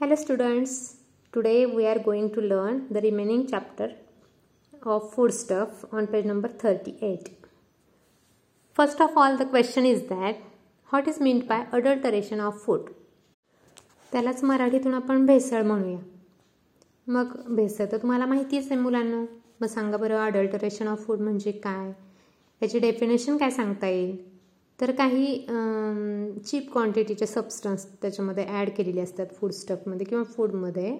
Hello students, today we are going to learn the remaining chapter of foodstuff on page number 38. First of all, the question is that what is meant by adulteration of food? त्यालाच मराठीतून आपण भेसळ म्हणूया मग भेसळ तर तुम्हाला माहितीच आहे मुलांना मग सांगा बरं अडल्टरेशन ऑफ फूड म्हणजे काय याची डेफिनेशन काय सांगता येईल तर काही चीप क्वांटिटीचे सबस्टन्स त्याच्यामध्ये ॲड केलेले असतात फूड स्टफमध्ये किंवा फूडमध्ये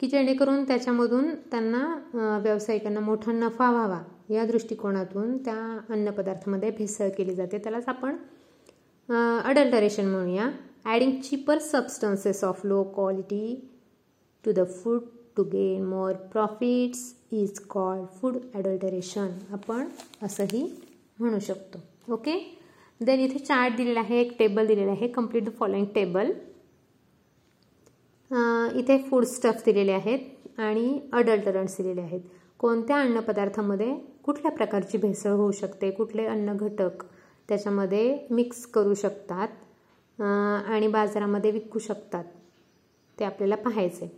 की जेणेकरून त्याच्यामधून त्यांना व्यावसायिकांना मोठा नफा व्हावा. या दृष्टिकोनातून त्या अन्नपदार्थामध्ये भेसळ केली जाते. त्यालाच आपण अडल्टरेशन म्हणूया. Adding cheaper substances of low quality to the food to gain more profits is called food adulteration आपण असंही म्हणू शकतो. ओके देन इथे चार्ट दिलेला आहे एक टेबल दिलेला आहे. कंप्लीट द फॉलोइंग टेबल इथे फूड स्टफ दिलेले आहेत आणि अडल्टरंट्स दिलेले आहेत. कोणत्या अन्नपदार्थामध्ये कुठल्या प्रकारची भेसळ होऊ शकते? कुठले अन्न घटक त्याच्यामध्ये मिक्स करू शकतात आणि बाजारामध्ये विकू शकतात? ते आपल्याला पाहायचे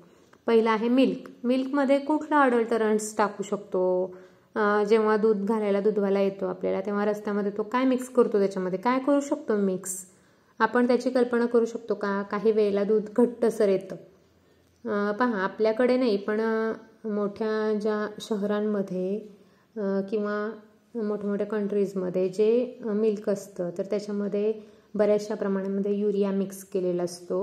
पहिलं आहे मिल्क मिल्कमध्ये कुठलं अडल्टरंट्स टाकू शकतो? जेव्हा दूध घालायला दूधवाला येतो आपल्याला तेव्हा रस्त्यामध्ये तो काय मिक्स करतो त्याच्यामध्ये? काय करू शकतो मिक्स आपण त्याची कल्पना करू शकतो का? काही वेळेला दूध घट्टसर येतं. पहा आपल्याकडे नाही पण मोठ्या ज्या शहरांमध्ये किंवा मोठमोठ्या कंट्रीजमध्ये जे मिल्क असतं तर त्याच्यामध्ये बऱ्याचशा प्रमाणामध्ये युरिया मिक्स केलेला असतो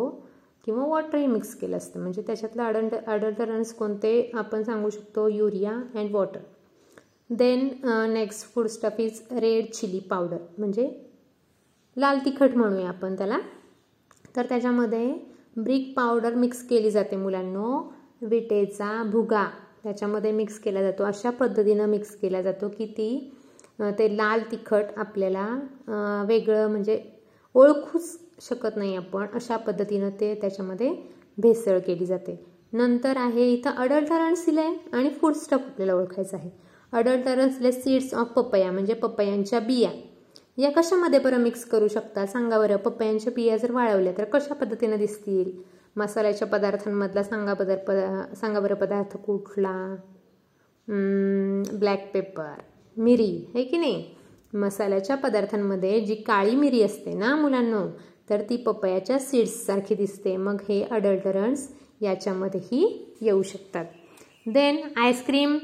किंवा वॉटरही मिक्स केलं असतं. म्हणजे त्याच्यातलं अडल्ट अडल्टरन्स कोणते आपण सांगू शकतो? Urea and water then next food stuff is red chilli powder म्हणजे लाल तिखट म्हणूया आपण त्याला. तर त्याच्यामध्ये ब्रिक पावडर मिक्स केली जाते मुलांनो. विटेचा भुगा त्याच्यामध्ये मिक्स केला जातो. अशा पद्धतीनं मिक्स केला जातो की ती ते लाल तिखट आपल्याला वेगळं म्हणजे ओळखूच शकत नाही आपण. अशा पद्धतीनं ते त्याच्यामध्ये भेसळ केली जाते. नंतर आहे इथं अडल्टरन्स दिलं आणि फूड स्टफ आपल्याला ओळखायचं आहे. अडल्टरन्सले सीड्स ऑफ पपया म्हणजे पपयांच्या बिया. या कशामध्ये बरं मिक्स करू शकता? सांगा बरं. पपयांच्या बिया जर वाळवल्या तर कशा पद्धतीनं दिसतील? मसाल्याच्या पदार्थांमधला सांगा पदार्थ सांगा बरं पदार्थ कुठला? ब्लॅक पेपर मिरी आहे की नाही? मसाल्याच्या पदार्थांमध्ये जी काळी मिरी असते ना मुलांनो तर ती पपयाच्या सीड्ससारखी दिसते. मग हे अडल्टरन्स याच्यामध्येही येऊ शकतात. देन आईस्क्रीम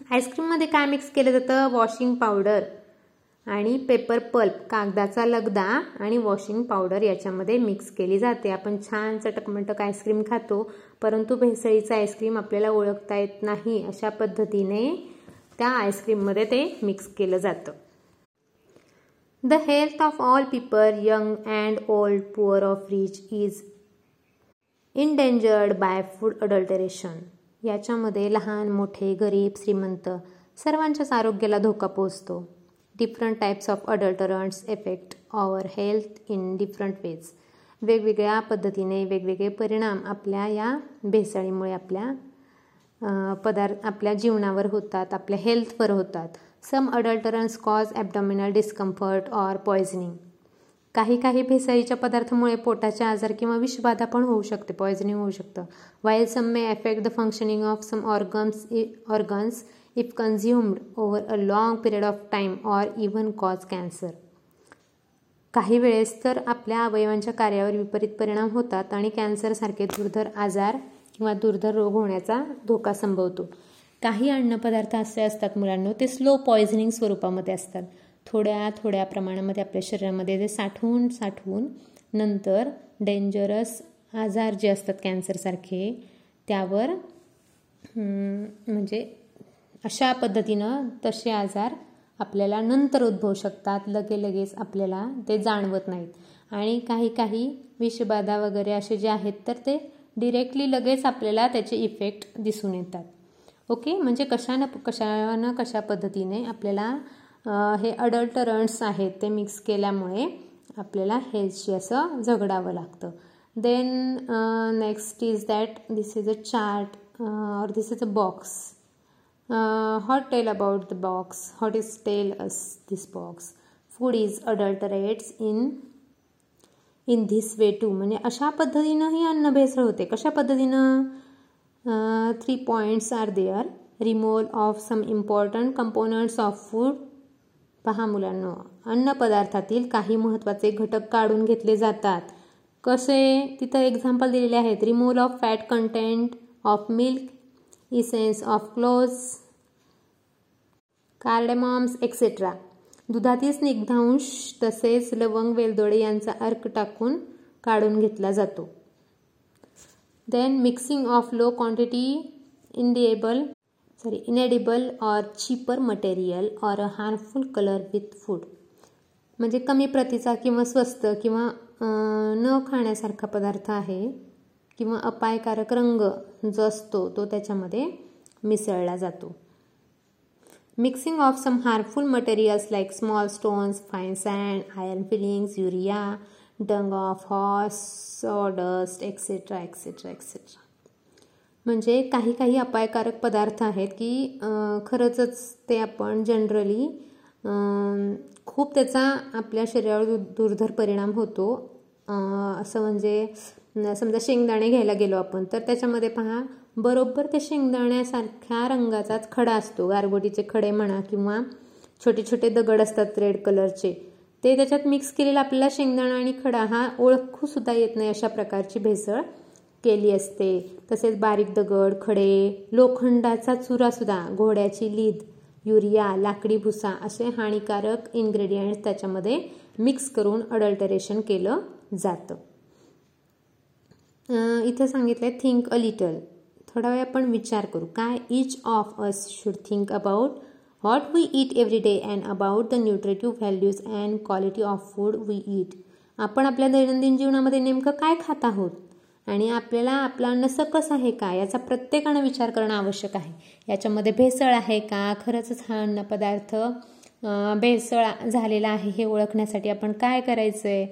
आईस्क्रीममध्ये काय मिक्स केलं जातं? वॉशिंग पावडर आणि पेपर पल्प कागदाचा लगदा आणि वॉशिंग पावडर याच्यामध्ये मिक्स केली जाते. आपण छान चटकमटक आईस्क्रीम खातो परंतु भेसळीचं आईस्क्रीम आपल्याला ओळखता येत नाही अशा पद्धतीने त्या आईस्क्रीममध्ये ते मिक्स केलं जातं. The health of all people young and old poor of rich is endangered by food adulteration याच्यामध्ये लहान मोठे गरीब श्रीमंत सर्वांच्याच आरोग्याला धोका पोचतो different types of adulterants effect our health in different ways वेगवेगळ्या पद्धतीने वेगवेगळे परिणाम आपल्या या भेसळीमुळे आपल्या पदार्थ आपल्या जीवनावर होतात आपल्या हेल्थवर होतात. Some adulterants cause abdominal discomfort or poisoning काही काही भेसळीच्या पदार्थामुळे पोटाचे आजार किंवा विषबाधा पण होऊ शकते पॉयझनिंग होऊ शकतं. While some may effect the functioning of some organs organs if consumed over a long period of time or even cause cancer काही वेळेस तर आपल्या अवयवांच्या कार्यावर विपरीत परिणाम होतात आणि कॅन्सरसारखे दुर्धर आजार किंवा दुर्धर रोग होण्याचा धोका संभवतो. काही अन्नपदार्थ असे असतात मुलांना ते स्लो पॉयझनिंग स्वरूपामध्ये असतात. थोड्या थोड्या प्रमाणामध्ये आपल्या शरीरामध्ये ते साठवून साठवून नंतर डेंजरस आजार जे असतात कॅन्सरसारखे त्यावर म्हणजे अशा पद्धतीनं तसे आजार आपल्याला नंतर उद्भवू शकतात. लगे लगेच आपल्याला ते जाणवत नाहीत. आणि काही काही विषबाधा वगैरे असे जे आहेत तर ते डिरेक्टली लगेच आपल्याला त्याचे इफेक्ट दिसून येतात. ओके म्हणजे कशानं कशानं कशा पद्धतीने आपल्याला हे अडल्टरंट्स आहेत ते मिक्स केल्यामुळे आपल्याला हेल्थशी असं झगडावं लागतं. Then next is that this is a chart or this is a box what tell about the box what is tell us this box food is adulterates in in this way to म्हणजे अशा पद्धतीनं ही अन्न भेसळ होते. कशा पद्धतीनं? Three points are there removal of some important components of food पहा मुलांनो अन्नपदार्थातील काही महत्त्वाचे घटक काढून घेतले जातात. कसे? तिथं एक्झाम्पल दिलेले आहेत. Removal of fat content of milk essence of cloves cardamoms etcetera दुधातील स्निग्धांश तसेच लवंग वेलदोडे यांचा अर्क टाकून काढून घेतला जातो. Then mixing of low quantity inedible sorry inedible or cheaper material or a harmful colour with food म्हणजे कमी प्रतीचा किंवा स्वस्त किंवा न खाण्यासारखा पदार्थ आहे किंवा अपायकारक रंग जो असतो तो त्याच्यामध्ये मिसळला जातो. Mixing of some harmful materials like small stones fine sand iron filings urea dung of horse sawdust etcetera etcetera etcetera म्हणजे काही काही अपायकारक पदार्थ आहेत की खरंचच ते आपण जनरली खूप त्याचा आपल्या शरीरावर दुर्धर परिणाम होतो. असं म्हणजे समजा शेंगदाणे घ्यायला गेलो आपण तर त्याच्यामध्ये पहा बरोबर त्या शेंगदाण्यासारख्या रंगाचाच खडा असतो. गारगोटीचे खडे म्हणा किंवा छोटे छोटे दगड असतात रेड कलरचे ते त्याच्यात मिक्स केलेला आपल्याला शेंगदाणा आणि खडा हा ओळखू सुद्धा येत नाही अशा प्रकारची भेसळ. केली असते. तसेच बारीक दगड खडे लोखंडाचा चुरासुद्धा घोड्याची लीद युरिया लाकडी भुसा असे हानिकारक इन्ग्रेडियंट्स त्याच्यामध्ये मिक्स करून अडल्टरेशन केलं जातं. इथं सांगितलं आहे थिंक अ लिटल थोडा वेळ आपण विचार करू. काय each of us should think about what we eat every day and about the nutritive values and quality of food we eat आपण आपल्या दैनंदिन जीवनामध्ये नेमकं काय खात आहोत? आणि आपल्याला आपलं अन्न सकस आहे का? याचा प्रत्येकानं विचार करणं आवश्यक आहे. याच्यामध्ये भेसळ आहे का? खरंच हा अन्न पदार्थ भेसळ झालेला आहे हे ओळखण्यासाठी आपण काय करायचं आहे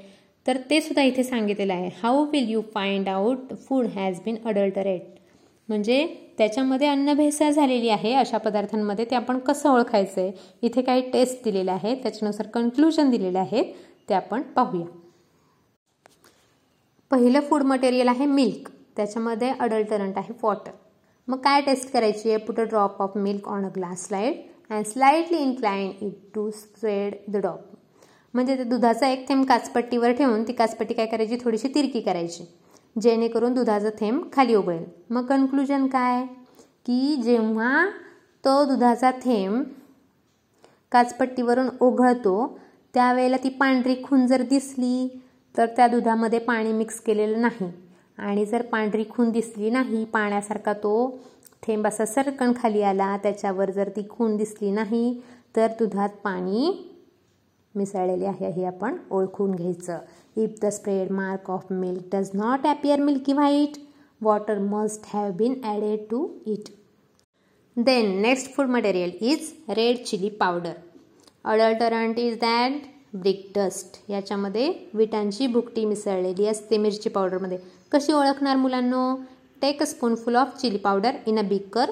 तर ते सुद्धा इथे सांगितलेलं आहे. How will you find out food has been adulterate म्हणजे त्याच्यामध्ये अन्न भेसळ झालेली आहे अशा पदार्थांमध्ये ते आपण कसं ओळखायचं आहे इथे काही टेस्ट दिलेले आहेत त्याच्यानुसार कन्क्लुजन दिलेले आहेत ते आपण पाहूया. पहिलं फूड मटेरियल आहे मिल्क त्याच्यामध्ये अडल्टरंट आहे वॉटर मग काय टेस्ट करायची आहे? Put a drop of milk on a glass slide and slightly incline it to spread the drop म्हणजे ते दुधाचा एक थेंब काचपट्टीवर ठेवून ती काचपट्टी काय करायची? थोडीशी तिरकी करायची. जेणेकरून दुधाचा थेंब खाली उघडेल. मग कन्क्लुजन काय? की जेव्हा तो दुधाचा थेंब काचपट्टीवरून ओघळतो त्यावेळेला ती पांढरी खून जर दिसली. तर त्या दुधामध्ये पाणी मिक्स केलेलं नाही. आणि जर पांढरी खून दिसली नाही पाण्यासारखा तो थेंब असा सरकण खाली आला त्याच्यावर जर ती खून दिसली नाही तर दुधात पाणी मिसळलेले आहे हे आपण ओळखून घ्यायचं. If the spread mark of milk does not appear milky white water must have been added to it then next food material is red chilli powder adulterant is that brick dust याच्यामध्ये विटांची भुकटी मिसळलेली असते मिरची पावडरमध्ये. कशी ओळखणार मुलांनो? Take a spoonful of chilli powder in a beaker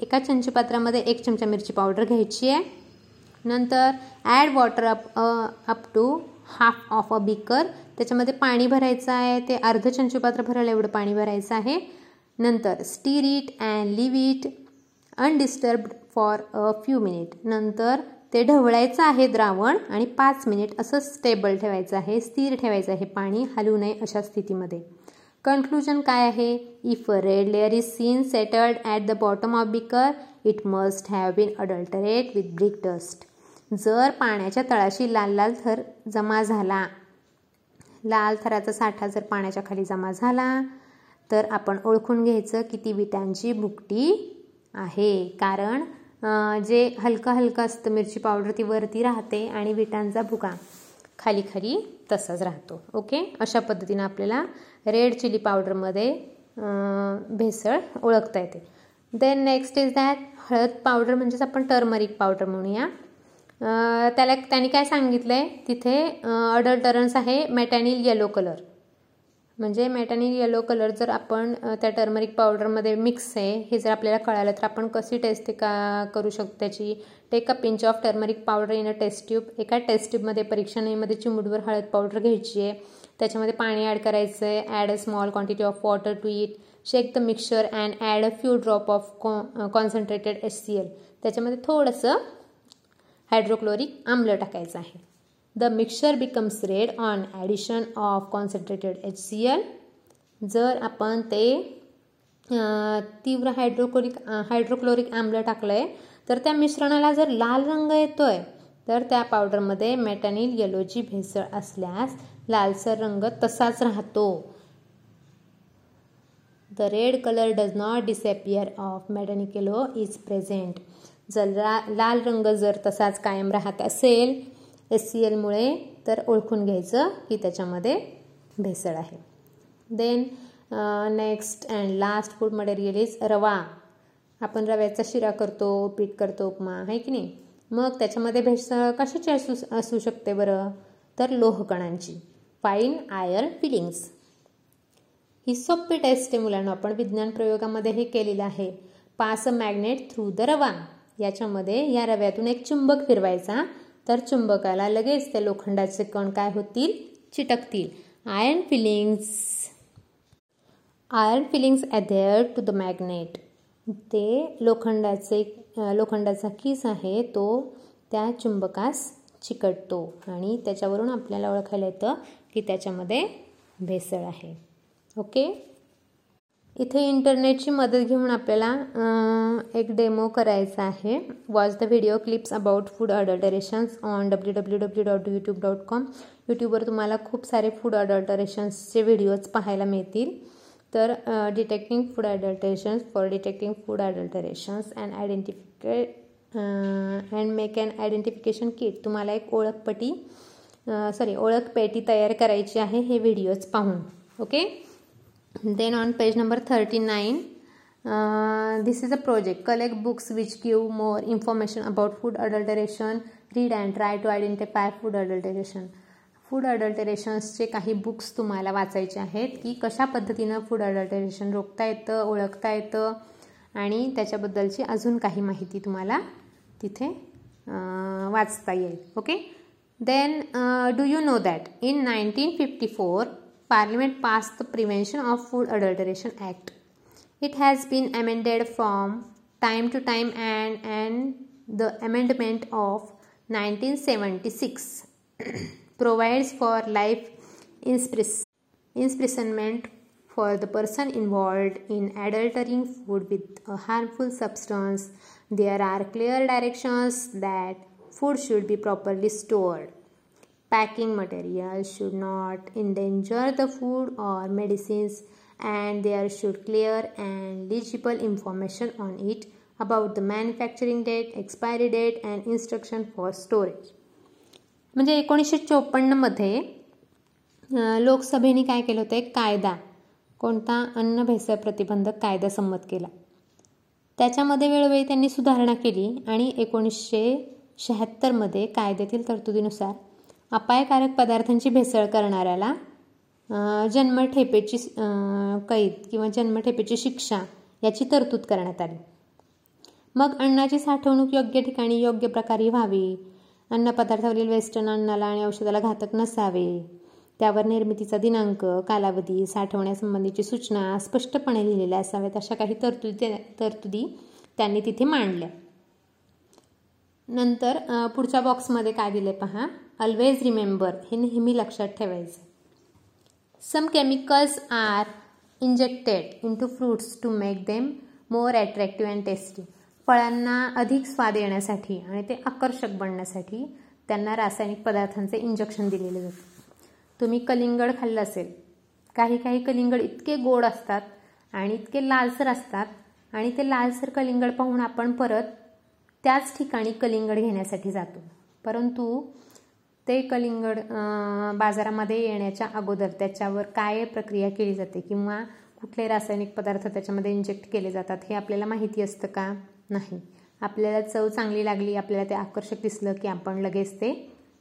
एका चमचपात्रामध्ये एक चमचा मिरची पावडर घ्यायची आहे. नंतर add water up up to half of a beaker त्याच्यामध्ये पाणी भरायचं आहे. ते अर्ध चमचपात्र भरायला एवढं पाणी भरायचं आहे. नंतर stir it and leave it undisturbed for a few minute नंतर ते ढवळायचं आहे द्रावण आणि पाच मिनिट असं स्टेबल ठेवायचं आहे स्थिर ठेवायचं आहे पाणी हलू नये अशा स्थितीमध्ये. कन्क्लुजन काय आहे? If a red layer is seen settled at the bottom of beaker it must have been adulterate with brick dust जर पाण्याच्या तळाशी लाल लाल थर जमा झाला लाल थराचा साठा जर पाण्याच्या खाली जमा झाला तर आपण ओळखून घ्यायचं की ती विटांची भुकटी आहे. कारण जे हलकं हलकं असतं मिरची पावडर ती वरती राहते आणि विटांचा भुका खाली खाली तसाच राहतो. ओके अशा पद्धतीनं आपल्याला रेड चिली पावडरमध्ये भेसळ ओळखता येते. देन नेक्स्ट इज दॅट हळद पावडर म्हणजेच आपण टर्मरिक पावडर म्हणूया. त्याला त्याने काय सांगितलं आहे तिथे अडल्टरन्स आहे मेटॅनिल येलो कलर म्हणजे मेटॅनिल येलो कलर जर आपण त्या टर्मरिक पावडरमध्ये मिक्स आहे हे जर आपल्याला कळालं तर आपण कशी टेस्ट का करू शकतो त्याची? Take a pinch of turmeric powder in a test tube एका टेस्ट ट्यूबमध्ये परीक्षणीमध्ये चिमुडवर हळद पावडर घ्यायची आहे. त्याच्यामध्ये पाणी ॲड करायचं आहे add a small quantity of water to it shake the mixture and add a few drop of concentrated H C L त्याच्यामध्ये थोडंसं हायड्रोक्लोरिक आम्ल टाकायचं आहे. The mixture becomes red on addition of concentrated H C L जर आपण ते तीव्र hydrochloric hydrochloric आम्ल टाकलं आहे तर त्या मिश्रणाला जर लाल रंग येतोय तर त्या पावडरमध्ये मेटॅनिल येलोची भेसळ असल्यास लालसर रंग तसाच राहतो. The red colour does not disappear of metanil yellow is present जर लाल रंग जर तसाच कायम राहत असेल एस सी एलमुळे तर ओळखून घ्यायचं की त्याच्यामध्ये भेसळ आहे. Then next and last food material is rava. आपण रव्याचा शिरा करतो पीठ करतो उपमा आहे की नाही? मग त्याच्यामध्ये भेसळ कशाची असू असू शकते बरं? तर लोहकणांची. फाईन आयर फिलिंग्स ही सोपी टेस्ट आहे मुलांना. आपण विज्ञान प्रयोगामध्ये हे केलेलं आहे. Pass a magnet through the rava. याच्यामध्ये या रव्यातून एक चुंबक फिरवायचा. तर चुंबकाला लगेच त्या लोखंडाचे कण काय होतील? चिटकतील. Iron filings iron filings adhere to the magnet ते लोखंडाचे लोखंडाचा किस आहे तो त्या चुंबकास चिकटतो. आणि त्याच्यावरून आपल्याला ओळखायला येतं की त्याच्यामध्ये भेसळ आहे. ओके इथे इंटरनेटची मदत घेऊन आपल्याला एक डेमो करायचा आहे. Watch the video clips about food adulterations on W W W dot YouTube dot com यूट्यूबवर तुम्हाला खूप सारे फूड अडल्टरेशन्सचे व्हिडिओज पाहायला मिळतील. तर detecting food adulterations for detecting food adulterations and identificate and make and identification kit तुम्हाला एक ओळखपटी sorry ओळख पेटी तयार करायची आहे हे व्हिडिओज पाहून. Okay then on page number thirty nine this is a project. Collect books which give more information about food adulteration. Read and try to identify food adulteration. Food अडल्टरेशन्सचे काही बुक्स तुम्हाला वाचायचे आहेत की कशा पद्धतीनं फूड अडल्टरेशन रोखता येतं ओळखता येतं आणि त्याच्याबद्दलची अजून काही माहिती तुम्हाला तिथे वाचता येईल. Okay then do you know that in nineteen fifty four Parliament passed the Prevention of Food Adulteration Act. It has been amended from time to time and, and the amendment of 1976 provides for life imprisonment for the person involved in adultering food with a harmful substance. There are clear directions that food should be properly stored. Packing materials should not endanger the food or medicines and there should clear and legible information on it about the manufacturing date, expiry date and instruction for storage. म्हणजे एकोणीसशे चोपन्नमध्ये लोकसभेने काय केलं होतं एक कायदा कोणता अन्न भेसळ प्रतिबंधक कायदा संमत केला त्याच्यामध्ये वेळोवेळी त्यांनी सुधारणा केली आणि एकोणीसशे शहात्तरमध्ये कायद्यातील तरतुदीनुसार अपायकारक पदार्थांची भेसळ करणाऱ्याला जन्मठेपेची कैद किंवा जन्मठेपेची शिक्षा याची तरतूद करण्यात आली. मग अन्नाची साठवणूक योग्य ठिकाणी योग्य प्रकारे व्हावी. अन्नपदार्थावरील वेस्टर्न अन्नाला आणि औषधाला घातक नसावे. त्यावर निर्मितीचा दिनांक कालावधी साठवण्यासंबंधीची सूचना स्पष्टपणे लिहिलेल्या असाव्यात अशा काही तरतुदी तरतुदी त्यांनी तिथे मांडल्या. नंतर पुढच्या बॉक्समध्ये काय दिले पहा? ऑलवेज रिमेंबर हे नेहमी लक्षात ठेवायचं. Some chemicals are injected into fruits to make them more attractive and tasty फळांना अधिक स्वाद येण्यासाठी आणि ते आकर्षक बनण्यासाठी त्यांना रासायनिक पदार्थांचे इंजेक्शन दिलेले जाते. तुम्ही कलिंगड खाल्लं असेल. काही काही कलिंगड इतके गोड असतात आणि इतके लालसर असतात आणि ते लालसर कलिंगड पाहून आपण परत त्याच ठिकाणी कलिंगड घेण्यासाठी जातो. परंतु ते कलिंगड बाजारामध्ये येण्याच्या अगोदर त्याच्यावर काय प्रक्रिया केली जाते किंवा कुठले रासायनिक पदार्थ त्याच्यामध्ये इंजेक्ट केले जातात हे आपल्याला माहिती असतं का? नाही. आपल्याला चव चांगली लागली आपल्याला ते आकर्षक दिसलं की आपण लगेच ते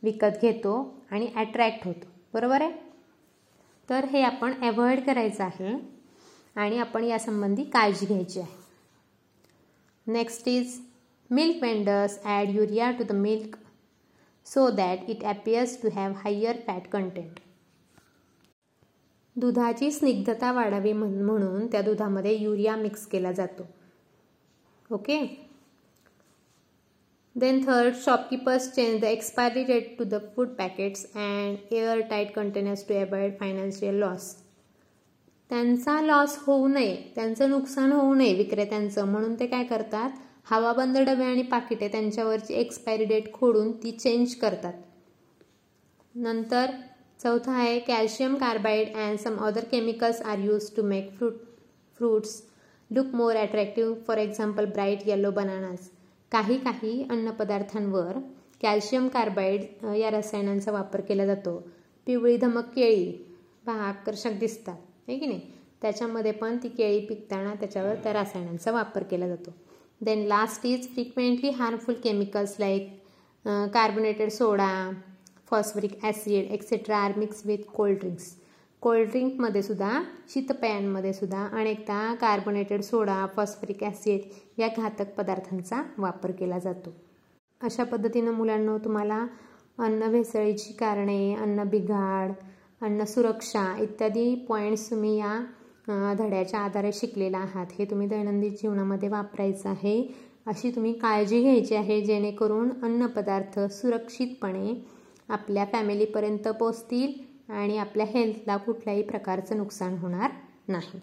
विकत घेतो आणि अट्रॅक्ट होतो. बरोबर आहे? तर हे आपण अवॉइड करायचं आहे आणि आपण यासंबंधी काळजी घ्यायची आहे. Next is milk vendors add urea to the milk so that it appears to have higher fat content. दुधाची स्निग्धता वाढावी म्हणून त्या दुधामध्ये युरिया मिक्स केला जातो. Okay then third shopkeepers change the expiry date to the food packets and air tight containers to avoid financial loss त्यांचा loss होऊ नये त्यांचं नुकसान होऊ नये विक्रेत्यांचं म्हणून ते काय करतात? हवाबंद डबे आणि पाकिटे त्यांच्यावरची एक्सपायरी डेट खोडून ती चेंज करतात. नंतर चौथा आहे calcium carbide and some other chemicals are use to make fruit fruits look more attractive for example bright yellow bananas काही काही अन्नपदार्थांवर कॅल्शियम कार्बाईड या रसायनांचा वापर केला जातो. पिवळी धमक केळी पहा आकर्षक दिसतात. आहे की नाही? त्याच्यामध्ये पण ती केळी पिकताना त्याच्यावर त्या रसायनांचा वापर केला जातो. Then last is frequently harmful chemicals like carbonated soda phosphoric acid etcetera are mix with cold drinks cold ड्रिंकमध्ये सुद्धा शीतपेयांमध्ये सुद्धा अनेकदा कार्बोनेटेड सोडा फॉस्फरिक ॲसिड या घातक पदार्थांचा वापर केला जातो. अशा पद्धतीनं मुलांना तुम्हाला अन्न भेसळीची कारणे अन्न बिघाड अन्न सुरक्षा इत्यादी पॉईंट्स तुम्ही या धड्याच्या आधारे शिकलेला आहात. हे तुम्ही दैनंदिन जीवनामध्ये वापरायचं आहे. अशी तुम्ही काळजी घ्यायची आहे जेणेकरून अन्नपदार्थ सुरक्षितपणे आपल्या फॅमिलीपर्यंत पोचतील आणि आपल्या हेल्थला कुठल्याही प्रकारचं नुकसान होणार नाही.